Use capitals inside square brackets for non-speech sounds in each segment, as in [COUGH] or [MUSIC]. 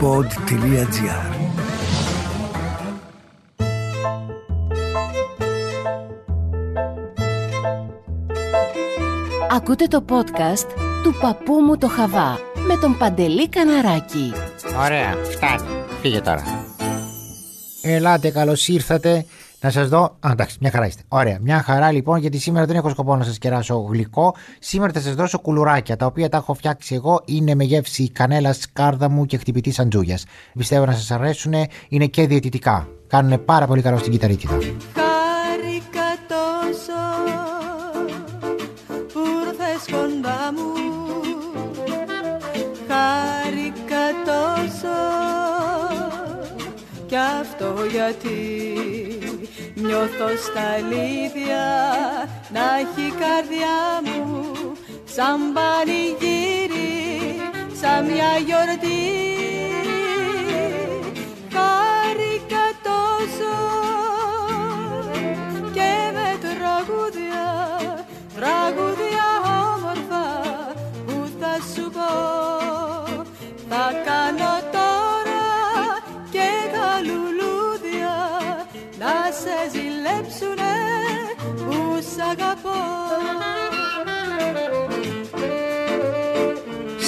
pod.gr Ακούτε το podcast του παππού μου το Χαβά με τον Παντελή Καναράκη. Ωραία, φτάνει. Φύγε τώρα. Ελάτε, καλώς ήρθατε. Να σας δω. Α, εντάξει, μια χαρά είστε. Ωραία, μια χαρά λοιπόν, γιατί σήμερα δεν έχω σκοπό να σας κεράσω γλυκό. Σήμερα θα σας δώσω κουλουράκια, τα οποία τα έχω φτιάξει εγώ. Είναι με γεύση κανέλας, κάρδαμου και σαν τζούγια. Πιστεύω να σας αρέσουν, είναι και διαιτητικά. Κάνουν πάρα πολύ καλό στην κυταρίτιδα. Χάρηκα τόσο που ήρθες κοντά μου Χάρηκα τόσο κι αυτό γιατί Νιώθω στα αλήθεια να έχει καρδιά μου σαν πανηγύρι, σαν μια γιορτή.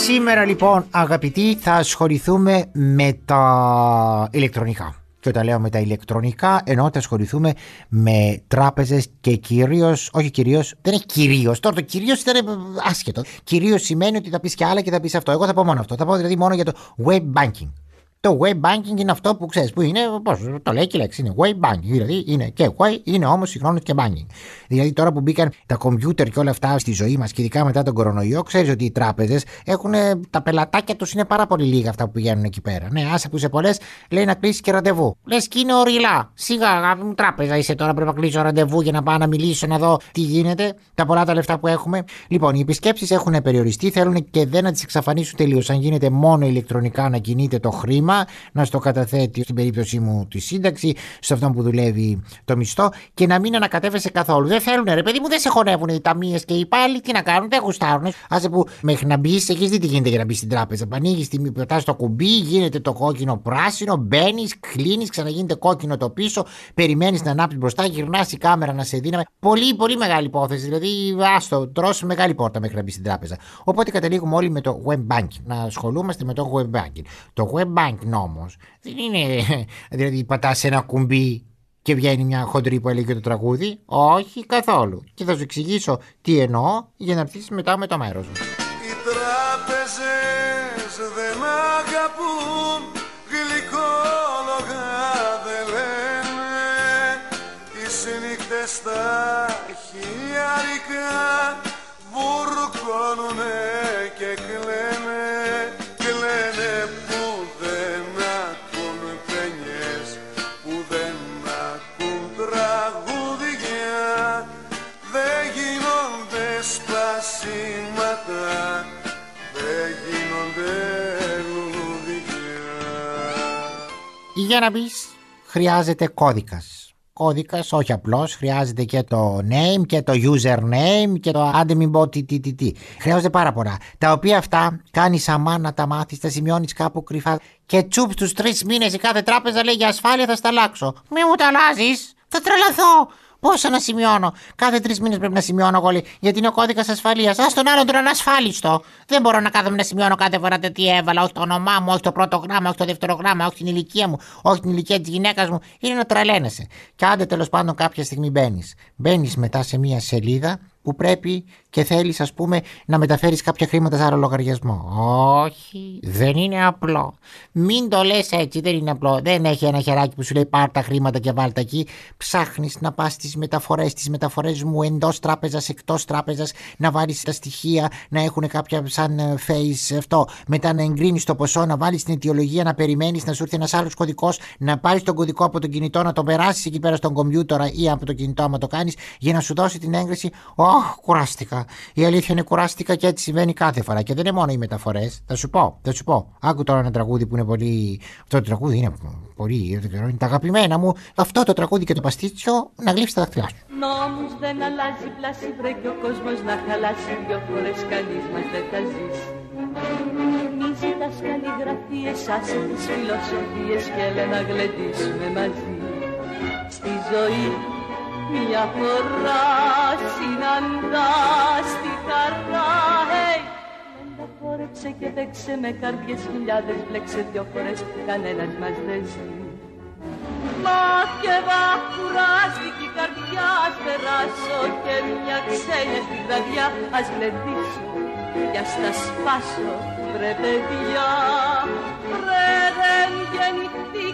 Σήμερα λοιπόν αγαπητοί θα ασχοληθούμε με τα ηλεκτρονικά. Και όταν λέω με τα ηλεκτρονικά εννοώ ότι θα ασχοληθούμε με τράπεζες και κυρίως, όχι κυρίως, δεν έχει κυρίως, τώρα το κυρίως ήταν άσχετο. Κυρίως σημαίνει ότι θα πεις και άλλα και θα πεις αυτό. Εγώ θα πω μόνο αυτό, θα πω δηλαδή μόνο για το web banking. Το web banking είναι αυτό που ξέρεις, που είναι, πώς το λέει και η λέξη, είναι web banking. Δηλαδή είναι και web, είναι όμως συγχρόνως και banking. Δηλαδή τώρα που μπήκαν τα κομπιούτερ και όλα αυτά στη ζωή μας και ειδικά μετά τον κορονοϊό, ξέρεις ότι οι τράπεζες έχουν τα πελατάκια τους είναι πάρα πολύ λίγα αυτά που πηγαίνουν εκεί πέρα. Ναι, άσε που είσαι πολλές, λέει να κλείσει και ραντεβού. Λες και είναι οριλά. Σιγά, αγάπη μου, τράπεζα είσαι τώρα, πρέπει να κλείσω ραντεβού για να πάω να μιλήσω, να δω τι γίνεται, τα πολλά τα λεφτά που έχουμε. Λοιπόν, οι επισκέψεις έχουν περιοριστεί, θέλουν και δεν να τις εξαφανίσουν τελείως. Αν γίνεται μόνο ηλεκτρονικά να κινείται το χρήμα, να στο καταθέτει στην περίπτωσή μου τη σύνταξη, σε αυτόν που δουλεύει το μισθό και να μην ανακατεύεσαι καθόλου. Δεν θέλουν, ρε παιδί μου, δεν σε χωνεύουν οι ταμείες και οι πάλι, τι να κάνουν, δεν γουστάρουν. Άσε που μέχρι να μπεις, έχεις δει τι γίνεται για να μπεις στην τράπεζα. Ανοίγει τη πετάς το κουμπί, γίνεται το κόκκινο πράσινο, μπαίνεις, κλείνεις, ξαναγίνεται κόκκινο το πίσω, περιμένεις να ανάπτυ μπροστά, γυρνάς η κάμερα να σε δίναμε. Πολύ, πολύ μεγάλη υπόθεση. Δηλαδή, άστο, τρώσει μεγάλη πόρτα μέχρι να μπεις στην τράπεζα. Οπότε καταλήγουμε όλοι με το web banking. Να ασχολούμαστε με το web banking. Το web banking όμω δεν είναι. [LAUGHS] Δηλαδή, πατάς ένα κουμπί και βγαίνει μια χοντρή που έλεγε το τραγούδι. Όχι καθόλου. Και θα σου εξηγήσω τι εννοώ για να έρθεις μετά με το μέρος μου. Οι τράπεζες δεν αγαπούν γλυκόλογα δεν λένε Τις νύχτες στα χιλιάρικα βουρκώνουνε Για να μπει, χρειάζεται κώδικας. Κώδικας, όχι απλώς, χρειάζεται και το name και το username και το άντε μην πω τι, τι, τι, τι. Χρειάζονται πάρα πολλά. Τα οποία αυτά κάνεις αμά να τα μάθεις, τα σημειώνεις κάπου κρυφά. Και τσουπ στους τρεις μήνες η κάθε τράπεζα λέει για ασφάλεια θα στα αλλάξω. Μη μου τα αλλάζεις, θα τρελαθώ. Πόσα να σημειώνω; Κάθε τρεις μήνες πρέπει να σημειώνω εγώ, λέει, γιατί είναι ο κώδικας ασφαλείας. Α τον άλλον τον ανασφάλιστο. Δεν μπορώ να κάθομαι να σημειώνω κάθε φορά το τι έβαλα, όχι το όνομά μου, όχι το πρώτο γράμμα, όχι το δεύτερο γράμμα, όχι την ηλικία μου, όχι την ηλικία της γυναίκας μου. Είναι να τρελαίνεσαι. Και άντε τέλος πάντων κάποια στιγμή μπαίνεις. Μπαίνεις μετά σε μία σελίδα που πρέπει και θέλεις ας πούμε να μεταφέρεις κάποια χρήματα σε άλλο λογαριασμό. Όχι, δεν είναι απλό. Μην το λες έτσι, δεν είναι απλό. Δεν έχει ένα χεράκι που σου λέει πάρ τα χρήματα και βάλ τα εκεί. Ψάχνεις να πας στις μεταφορές, τις μεταφορές μου εντός τράπεζας, εκτός τράπεζας, να βάλεις τα στοιχεία, να έχουν κάποια σαν ε, face αυτό. Μετά να εγκρίνεις το ποσό, να βάλεις την αιτιολογία, να περιμένεις να σου έρθει ένας άλλος κωδικός, να πάρεις τον κωδικό από τον κινητό, να τον περάσεις εκεί πέρα στον κομπιούτερ ή από το κινητό άμα το κάνεις για να σου δώσει την έγκριση. Ωχ, κουράστηκα. Η αλήθεια είναι κουράστηκα και έτσι συμβαίνει κάθε φορά. Και δεν είναι μόνο οι μεταφορές. Θα σου πω, θα σου πω. Άκου τώρα ένα τραγούδι που είναι πολύ. Αυτό το τραγούδι είναι πολύ. Δεν ξέρω, είναι τα αγαπημένα μου. Αυτό το τραγούδι και το παστίτσιο να γλύψει τα δάχτυλά σου. Νόμους δεν αλλάζει πλάση βρε και ο κόσμος να χαλάσει Δυο φορές κανείς μας δεν θα ζήσει Μη ζητάς καλή καλλιγραφίες, άσχετες φιλοσοφίες και έλα να γλεντήσουμε μαζί. Στη ζωή μια φορά συναντάς τη χαρά, hey! Λέντα χόρεψε και παίξε με καρδιές χιλιάδες, μπλέξε δυο φορές, κανένας μας δεν ζει. Μα και βαχουράστηκε η καρδιά, ας περάσω και μια ξένη βραδιά, ας γλεντήσω κι ας τα σπάσω βρε παιδιά Βρε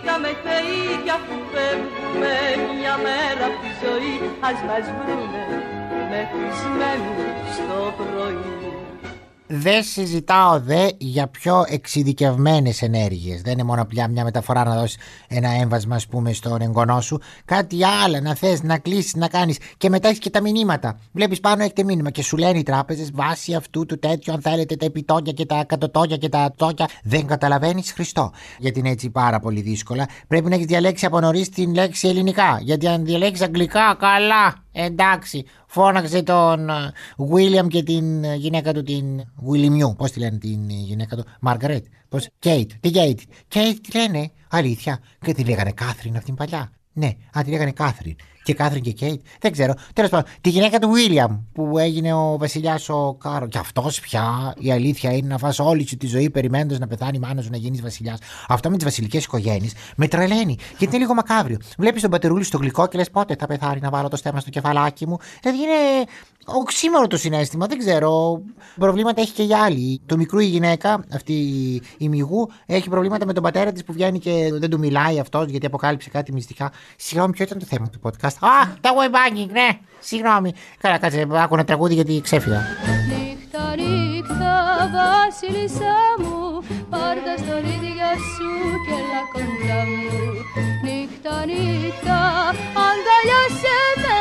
δεν γεννηθήκαμε θεοί κι αφού φεύγουμε μια μέρα από τη ζωή ας μας βρούνε μεθυσμένους στο πρωί Δεν συζητάω δε για πιο εξειδικευμένες ενέργειες. Δεν είναι μόνο πια μια μεταφορά να δώσεις ένα έμβασμα, ας πούμε, στον εγγονό σου. Κάτι άλλο να θες να κλείσεις, να κάνεις. Και μετά έχεις και τα μηνύματα. Βλέπεις πάνω έχετε μήνυμα και σου λένε οι τράπεζες βάσει αυτού του τέτοιου, αν θέλετε, τα επιτόκια και τα κατοτόκια και τα τόκια. Δεν καταλαβαίνεις Χριστό. Γιατί είναι έτσι πάρα πολύ δύσκολα. Πρέπει να έχεις διαλέξει από νωρίς την λέξη ελληνικά. Γιατί αν διαλέξεις αγγλικά, καλά. Εντάξει, φώναξε τον Βίλιαμ και την ε, γυναίκα του, την Βιλιμιού. Πώς τη λένε την ε, γυναίκα του, Μάργαρετ. Πώς, Κέιτ. Τι Κέιτ; Κέιτ τη λένε, αλήθεια. Και τη λέγανε Κάθριν αυτήν παλιά. Ναι, αν τη λέγανε Κάθριν. Και Κάθριν και Κέιτ. Δεν ξέρω. Τέλος πάντων, τη γυναίκα του Βίλιαμ που έγινε ο βασιλιάς ο Κάρο. Και αυτός πια η αλήθεια είναι να φας όλη σου τη ζωή περιμένοντας να πεθάνει η μάνα σου να γίνεις βασιλιάς. Αυτό με τις βασιλικές οικογένειες με τρελαίνει. Γιατί είναι λίγο μακάβριο. Βλέπεις τον πατερούλη στο γλυκό και λες πότε θα πεθάνει να βάλω το στέμα στο κεφαλάκι μου; Δηλαδή είναι οξύμορο το συνέστημα. Δεν ξέρω. Προβλήματα έχει και η άλλη. Το μικρού η γυναίκα, αυτή η μυγού, έχει προβλήματα με τον πατέρα της που βγαίνει και δεν του μιλάει αυτός γιατί αποκάλυψε κάτι μυστικά. Συγγνώμη, ποιο ήταν το θέμα του podcast; Α, τα web banking, ναι. Συγγνώμη. Καλά, κάτσε, άκου ένα τραγούδι γιατί ξέφυγα. Νύχτα, νύχτα, βασίλισσα μου Πάρ' τα στολίδια σου και έλα κοντά μου Νύχτα, νύχτα, αγκαλιάσέ με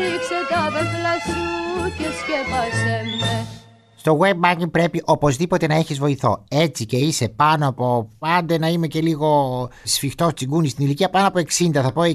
Ρίξε τα πέπλα σου και σκέπασέ με Στο web banking πρέπει οπωσδήποτε να έχεις βοηθό. Έτσι και είσαι πάνω από. Πάντε να είμαι και λίγο σφιχτός τσιγκούνι στην ηλικία, πάνω από 60, θα πω 65,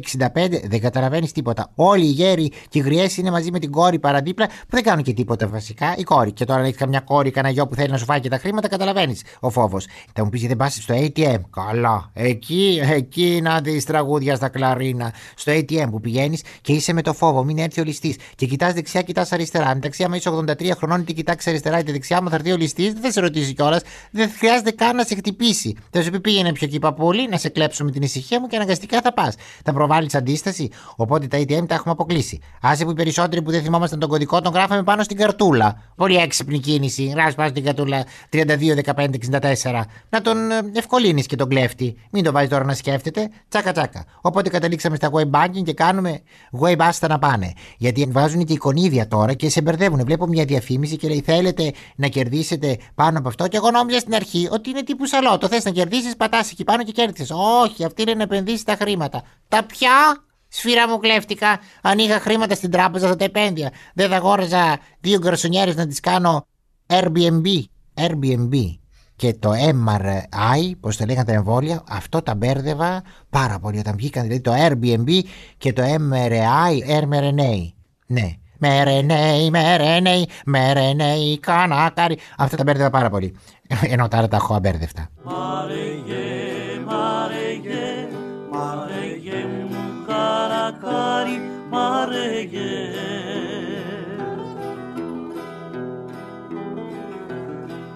δεν καταλαβαίνεις τίποτα. Όλοι οι γέροι και οι γριές είναι μαζί με την κόρη παραδίπλα που δεν κάνουν και τίποτα βασικά. Η κόρη. Και τώρα αν έχεις καμιά κόρη, κανένα γιο που θέλει να σου φάει και τα χρήματα, καταλαβαίνεις ο φόβος. Θα μου πεις δεν πας στο ATM. Καλά. Εκεί, εκεί να δεις τραγούδια στα κλαρίνα. Στο ATM που πηγαίνεις και είσαι με το φόβο, μην έρθει ο ληστής. Και κοιτάς δεξιά, κοιτάς αριστερά. Μεταξύ, άμα είσαι 83 χρονών, είτε κοιτάξεις αριστερά είτε δεξιά, μου θα έρθει ο ληστής, δεν θα σε ρωτήσει κιόλας. Δεν χρειάζεται καν να σε χτυπήσει. Θα σου πει πήγαινε πιο εκεί πολύ, να σε κλέψω με την ησυχία μου και αναγκαστικά θα πας. Θα προβάλλεις αντίσταση. Οπότε τα ATM τα έχουμε αποκλείσει. Άσε που οι περισσότεροι που δεν θυμόμασταν τον κωδικό τον γράφαμε πάνω στην καρτούλα. Πολύ έξυπνη κίνηση. Γράφει πάνω στην καρτούλα 32-15-64. Να τον ε, ευκολύνεις και τον κλέφτη. Μην το βάζεις τώρα να σκέφτεται. Τσάκα τσάκα. Οπότε καταλήξαμε στα web banking και κάνουμε web άστα να πάνε. Γιατί βάζουν και εικονίδια τώρα και σε μπερδεύουν. Βλέπω μια διαφήμιση και λέει θέλετε να κερδίσετε πάνω από αυτό. Και εγώ νόμιζα στην αρχή ότι είναι τύπου σαλό. Το θες να κερδίσεις, πατάς εκεί πάνω και κέρδισες. Όχι, αυτή είναι να επενδύσεις τα χρήματα. Τα πια Σφύρα μου κλέφτηκα. Αν είχα χρήματα στην τράπεζα θα τα επένδυα. Δεν θα αγόραζα δύο γκροσονιέρε να τις κάνω Airbnb. Airbnb. Και το MRI, πώς το λέγανε τα εμβόλια, αυτό τα μπέρδευα πάρα πολύ όταν βγήκαν. Δηλαδή το Airbnb και το MRI, mRNA. Ναι. Μερενέι, μερενέι, μερενέι, κανάκαρι. Αυτά τα μπέρδευα πάρα πολύ. [LAUGHS] Ενώ τώρα τα έχω αμπέρδευτα. Μαρεγέ, μαρεγέ, μαρεγέ μου καρακάρι, μαρεγέ.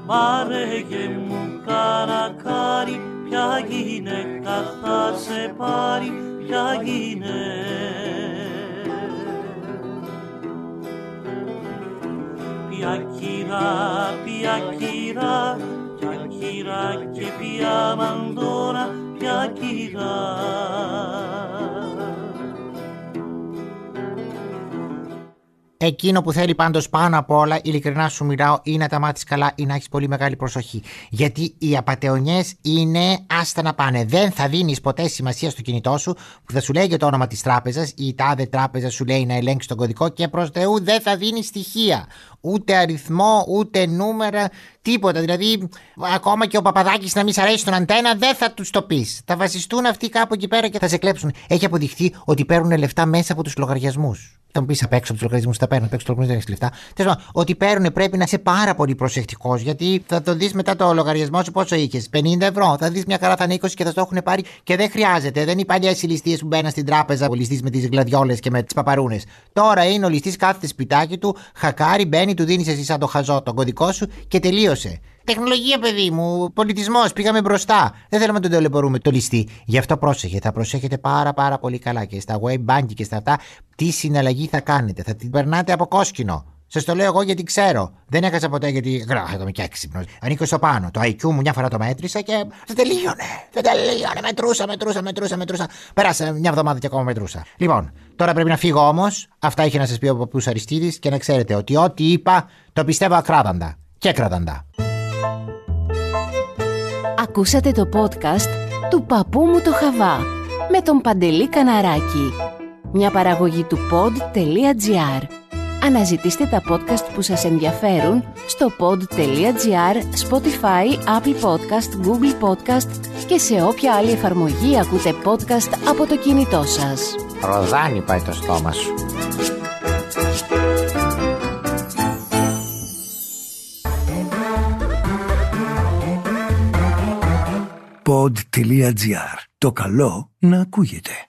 Μαρεγέ μου καρακάρι, ποια γυναίκα θα σε πάρει, ποια γυναίκα. Κυρά, ποια κυρά, ποια κυρά και ποια μαντόρα, ποια κυρά. Εκείνο που θέλει πάντως πάνω απ' όλα, ειλικρινά σου μιλάω, ή να τα μάθεις καλά ή να έχεις πολύ μεγάλη προσοχή. Γιατί οι απαταιωνιέ είναι άστα να πάνε. Δεν θα δίνεις ποτέ σημασία στο κινητό σου που θα σου λέει για το όνομα της τράπεζας ή η τάδε τράπεζα σου λέει να ελέγξεις τον κωδικό και προς Θεού δεν θα δίνεις στοιχεία. Ούτε αριθμό, ούτε νούμερα, τίποτα. Δηλαδή, ακόμα και ο Παπαδάκης να μην σ' αρέσει τον αντένα, δεν θα τους το πεις. Θα βασιστούν αυτοί κάπου εκεί πέρα και θα σε κλέψουν. Έχει αποδειχθεί ότι παίρνουν λεφτά μέσα από τους λογαριασμούς. Θα μου πεις απ' έξω από τους λογαριασμούς, θα παίρνουν απ' έξω από τους λογαριασμούς, δεν έχεις λεφτά. Τέλος πάντων, ότι παίρνουν πρέπει να είσαι πάρα πολύ προσεκτικός, γιατί θα το δεις μετά το λογαριασμό σου πόσο είχες. 50 ευρώ. Θα δεις μια χαρά θα είναι 20 και θα το έχουν πάρει και δεν χρειάζεται. Δεν είναι οι παλιέ ληστείε που μπαίναν στην τράπεζα, ο ληστής με τις γλαδιόλες και με τις παπαρούνες. Τώρα είναι ο ληστής κάθεται σπιτάκι του, χακάρει, μπαίνει, του δίνεις εσύ σαν το χαζό τον κωδικό σου και τελείωσε. Τεχνολογία, παιδί μου, πολιτισμός, πήγαμε μπροστά. Δεν θέλουμε να τον ταλαιπωρούμε το ληστή. Γι' αυτό πρόσεχε, θα προσέχετε πάρα πάρα πολύ καλά και στα web banking και στα αυτά. Τι συναλλαγή θα κάνετε, θα την περνάτε από κόσκινο. Σας το λέω εγώ γιατί ξέρω. Δεν έχασα ποτέ γιατί. Γράφω, είμαι και έξυπνο. Ανήκω στο πάνω. Το IQ μου μια φορά το μέτρησα και. Δεν τελείωνε. Δεν τελείωνε. Μετρούσα, μετρούσα, μετρούσα, μετρούσα. Πέρασε μια εβδομάδα και ακόμα μετρούσα. Λοιπόν, τώρα πρέπει να φύγω όμως. Αυτά είχε να σας πει ο Παππούς Αριστίδης και να ξέρετε ότι ό,τι είπα το πιστεύω ακράδαντα. Και κραδαντα. Ακούσατε το podcast του παππού μου το Χαβά με τον Παντελή Καναράκη. Μια παραγωγή του pod.gr Αναζητήστε τα podcast που σας ενδιαφέρουν στο pod.gr, Spotify, Apple Podcast, Google Podcast και σε όποια άλλη εφαρμογή ακούτε podcast από το κινητό σας. Ροδάνι πάει το στόμα σου. pod.gr. Το καλό να ακούγεται.